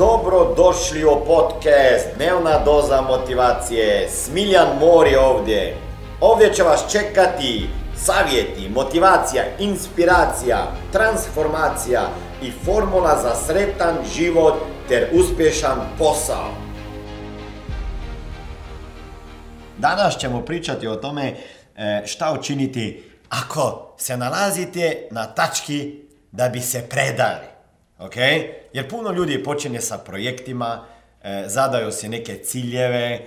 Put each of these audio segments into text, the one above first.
Dobro došli u podcast Dnevna doza motivacije. Smiljan Mor je ovdje. Ovdje će vas čekati savjeti, motivacija, inspiracija, transformacija i formula za sretan život ter uspješan posao. Danas ćemo pričati o tome e, šta učiniti ako se nalazite na tački da bi se predali. Ok? Jer puno ljudi počinje sa projektima, e, zadaju si neke ciljeve,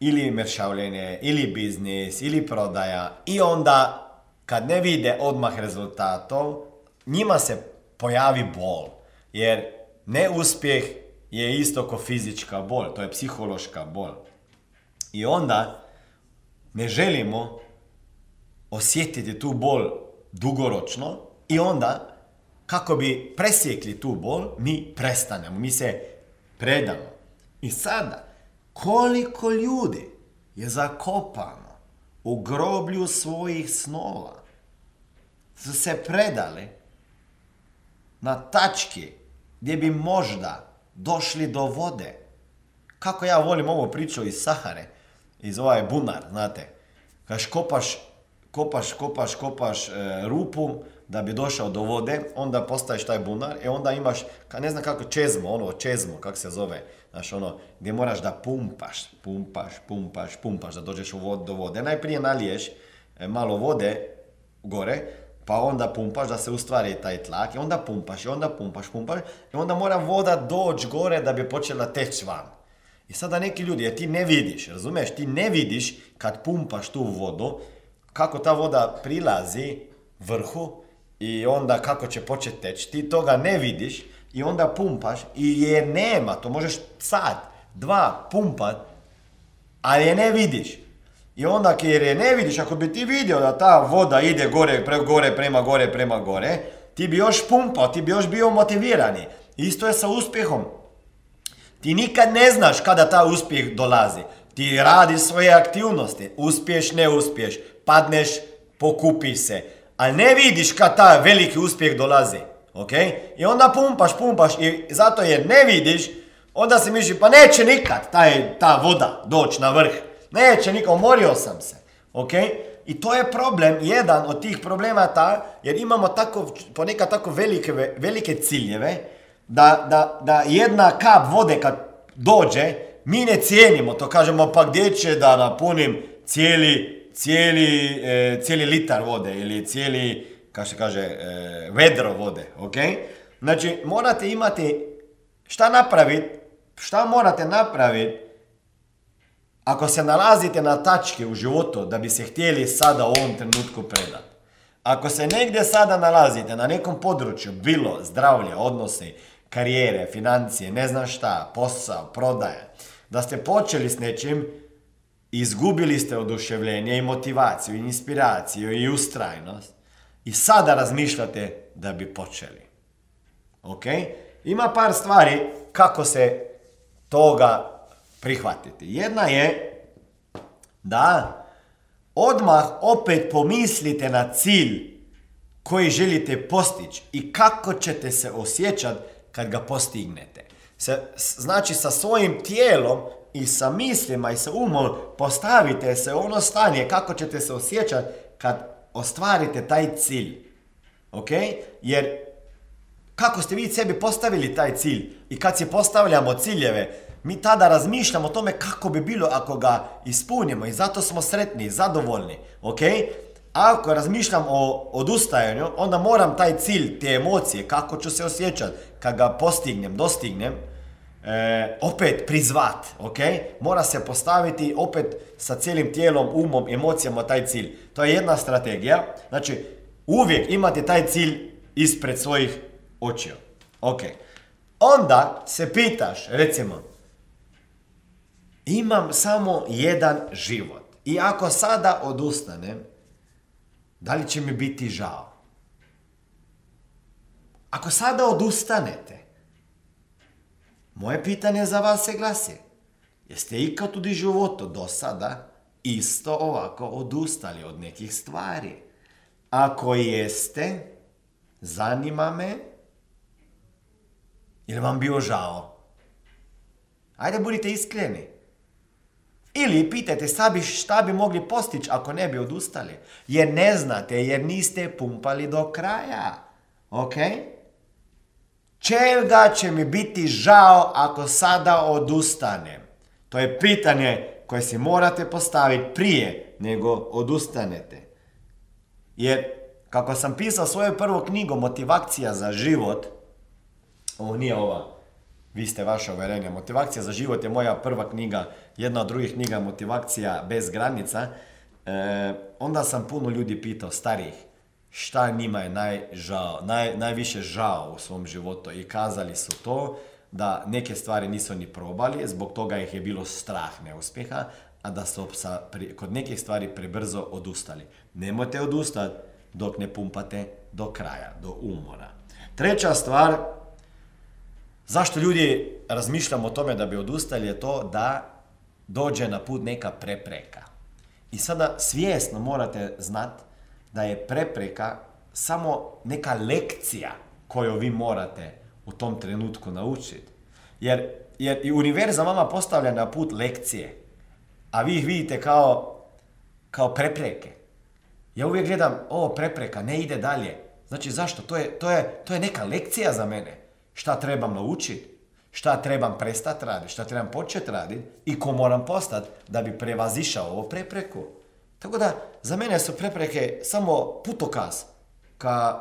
ili mršavljenje, ili biznis, ili prodaja i onda kad ne vide odmah rezultatov, njima se pojavi bol. Jer neuspjeh je isto kao fizička bol, to je psihološka bol. I onda ne želimo osjetiti tu bol dugoročno i onda kako bi presjekli tu bol, mi prestanemo, mi se predamo. I sada, koliko ljudi je zakopano u groblju svojih snova, su se predali na tački gdje bi možda došli do vode. Kako ja volim ovo priču iz Sahare, iz ovaj bunar, znate. Kaš kopaš, kopaš, kopaš, kopaš e, rupu da bi došao do vode, onda postaješ taj bunar i onda imaš, ne znam kako, čezmo, ono, čezmo, kako se zove, znaš, ono, gdje moraš da pumpaš, pumpaš, pumpaš, pumpaš, da dođeš u vod, do vode. Najprije naliješ e, malo vode gore, pa onda pumpaš da se ustvari taj tlak i onda pumpaš i onda pumpaš, pumpaš i onda mora voda doći gore da bi počela teći van. I sada neki ljudi, jer ti ne vidiš, razumiješ, ti ne vidiš kad pumpaš tu vodu, kako ta voda prilazi vrhu i onda kako će početi teći, ti toga ne vidiš i onda pumpaš i je nema, to možeš sad, dva pumpat, ali je ne vidiš. I onda jer je ne vidiš, ako bi ti vidio da ta voda ide gore, pre, gore, prema gore, prema gore, ti bi još pumpao, ti bi još bio motivirani. Isto je sa uspjehom. Ti nikad ne znaš kada ta uspjeh dolazi. Ti radiš svoje aktivnosti, uspješ, ne uspješ, padneš, pokupi se. Ali ne vidiš kad ta veliki uspjeh dolazi. Ok? I onda pumpaš, pumpaš i zato jer ne vidiš, onda si misliš pa neće nikad taj, ta voda doći na vrh. Neće nikad, umorio sam se. Ok? I to je problem, jedan od tih problema ta, jer imamo tako, ponekad tako velike, velike ciljeve, da, da, da jedna kap vode kad dođe, mi ne cijenimo to, kažemo pa gdje će da napunim cijeli, cijeli, e, cijeli litar vode ili cijeli, kako se kaže, e, vedro vode, ok? Znači, morate imati šta napraviti, šta morate napraviti ako se nalazite na tački u životu da bi se htjeli sada u ovom trenutku predati. Ako se negdje sada nalazite na nekom području, bilo zdravlje, odnosi, karijere, financije, ne znam šta, posao, prodaje, da ste počeli s nečim, izgubili ste oduševljenje i motivaciju, i inspiraciju i ustrajnost i sada razmišljate da bi počeli. Ok? Ima par stvari kako se toga prihvatiti. Jedna je da odmah opet pomislite na cilj koji želite postići i kako ćete se osjećati kad ga postignete. Se, znači sa svojim tijelom i sa mislima i sa umom postavite se u ono stanje kako ćete se osjećati kad ostvarite taj cilj. Ok? Jer kako ste vi sebi postavili taj cilj i kad si postavljamo ciljeve, mi tada razmišljamo o tome kako bi bilo ako ga ispunimo i zato smo sretni, zadovoljni. Ok? Ako razmišljam o odustajanju, onda moram taj cilj, te emocije, kako ću se osjećati kad ga postignem, dostignem, e, opet prizvat, ok? Mora se postaviti opet sa cijelim tijelom, umom, emocijama taj cilj. To je jedna strategija. Znači, uvijek imate taj cilj ispred svojih očiju. Ok. Onda se pitaš, recimo, imam samo jedan život. I ako sada odustanem, da li će mi biti žao? Ako sada odustanete, moje pitanje za vas se glasi. Jeste ikad u životu do sada isto ovako odustali od nekih stvari? Ako jeste, zanima me, je vam bio žao? Ajde budite iskreni. Ili pitajte sebi šta bi mogli postići ako ne bi odustali. Jer ne znate, jer niste pumpali do kraja. Ok? Čega će mi biti žao ako sada odustanem? To je pitanje koje si morate postaviti prije nego odustanete. Jer kako sam pisao svoju prvu knjigu Motivacija za život, ovo nije ova, vi ste vaše uverenje, Motivacija za život je moja prva knjiga, jedna od drugih knjiga Motivacija bez granica, e, onda sam puno ljudi pitao, starih, šta njima je naj, najviše žao u svom životu i kazali su to da neke stvari nisu ni probali, zbog toga ih je bilo strah neuspjeha, a da su sa, kod nekih stvari prebrzo odustali. Nemojte odustati dok ne pumpate do kraja, do umora. Treća stvar, zašto ljudi razmišljamo o tome da bi odustali je to da dođe na put neka prepreka. I sada svjesno morate znati da je prepreka samo neka lekcija koju vi morate u tom trenutku naučiti. Jer, jer i univerzum vama postavlja na put lekcije, a vi ih vidite kao, kao prepreke. Ja uvijek gledam, ovo prepreka, ne ide dalje. Znači zašto? To je, to je, to je neka lekcija za mene. Šta trebam naučiti? Šta trebam prestati raditi? Šta trebam početi raditi? I ko moram postati da bi prevazišao ovo prepreku? Tako da, za mene su prepreke samo putokaz ka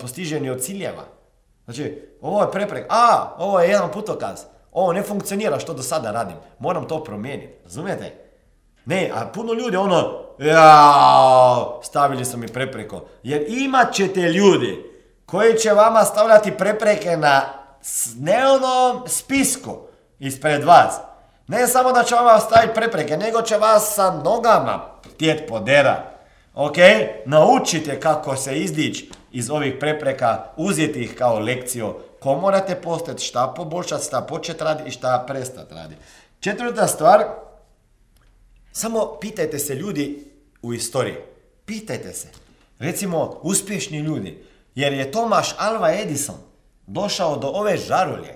postiženju ciljeva. Znači, ovo je prepreka. A, ovo je jedan putokaz. Ovo ne funkcionira što do sada radim. Moram to promijeniti. Razumijete? Ne, a puno ljudi ono, ja, stavili su mi prepreko. Jer imat ćete ljudi koji će vama stavljati prepreke na dnevnom spisku ispred vas. Ne samo da će vama staviti prepreke, nego će vas sa nogama tjet podera. Ok? Naučite kako se izdići iz ovih prepreka, uzeti ih kao lekciju. Ko morate postati, šta poboljšati, šta početi raditi i šta prestati raditi. Četvrta stvar, samo pitajte se ljudi u istoriji. Pitajte se. Recimo, uspješni ljudi. Jer je Tomaš Alva Edison došao do ove žarulje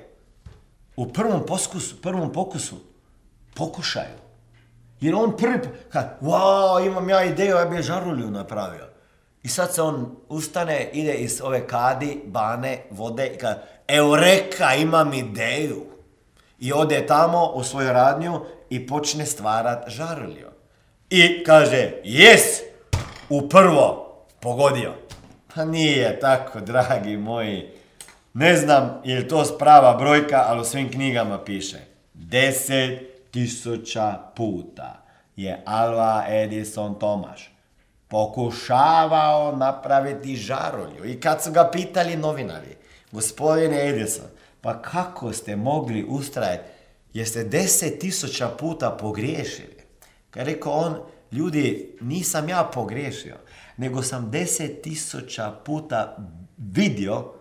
u prvom, poskusu, prvom pokusu pokušaju. Jer on prvi, ka, wow, imam ja ideju, ja bi žarulju napravio. I sad se on ustane, ide iz ove kadi, bane, vode i kaže, eureka, imam ideju. I ode tamo u svoju radnju i počne stvarat žarulju. I kaže, jes, u prvo, pogodio. Pa nije tako, dragi moji. Ne znam je li to sprava brojka, ali u svim knjigama piše. Deset tisuća puta je Alva Edison Tomaš pokušavao napraviti žarolju. I kad su ga pitali novinari, gospodine Edison, pa kako ste mogli ustrajati? Jeste deset tisuća puta pogriješili? Kad rekao on, ljudi, nisam ja pogriješio, nego sam deset tisuća puta vidio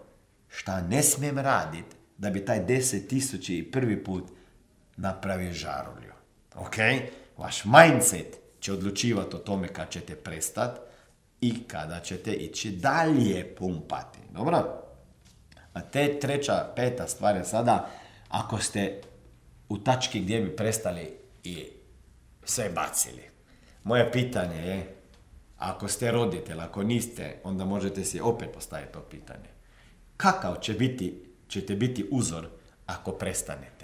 šta ne smijem raditi da bi taj deset tisući i prvi put napravi žarulju. Ok? Vaš mindset će odlučivati o tome kad ćete prestati i kada ćete ići dalje pumpati. Dobro? A te treća, peta stvar je sada, ako ste u tački gdje bi prestali i sve bacili. Moje pitanje je, ako ste roditelj, ako niste, onda možete si opet postaviti to pitanje. Kakav će biti, ćete biti uzor ako prestanete?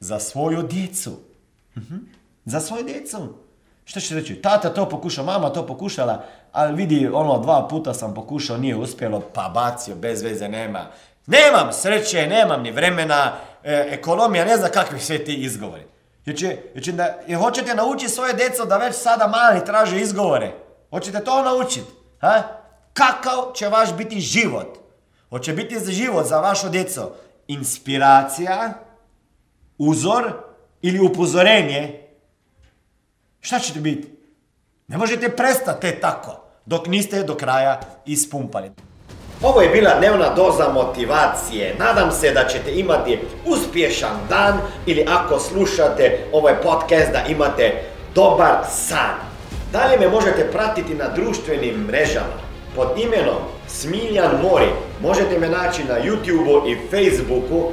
Za svoju djecu. Mhm. Za svoju djecu. Što će reći? Tata to pokušao, mama to pokušala, ali vidi, ono, dva puta sam pokušao, nije uspjelo, pa bacio, bez veze nema. Nemam sreće, nemam ni vremena, e, ekonomija, ne znam kakvi sve ti izgovori. Jer, će, jer, da, hoćete naučiti svoje djeco da već sada mali traže izgovore. Hoćete to naučiti? Ha? Kakav će vaš biti život? Hoće biti život za vašu djeco inspiracija, uzor ili upozorenje, šta ćete biti? Ne možete prestati tako dok niste do kraja ispumpali. Ovo je bila dnevna doza motivacije. Nadam se da ćete imati uspješan dan ili ako slušate ovaj podcast da imate dobar san. Dalje me možete pratiti na društvenim mrežama pod imenom Smiljan Mori. Možete me naći na YouTubeu i Facebooku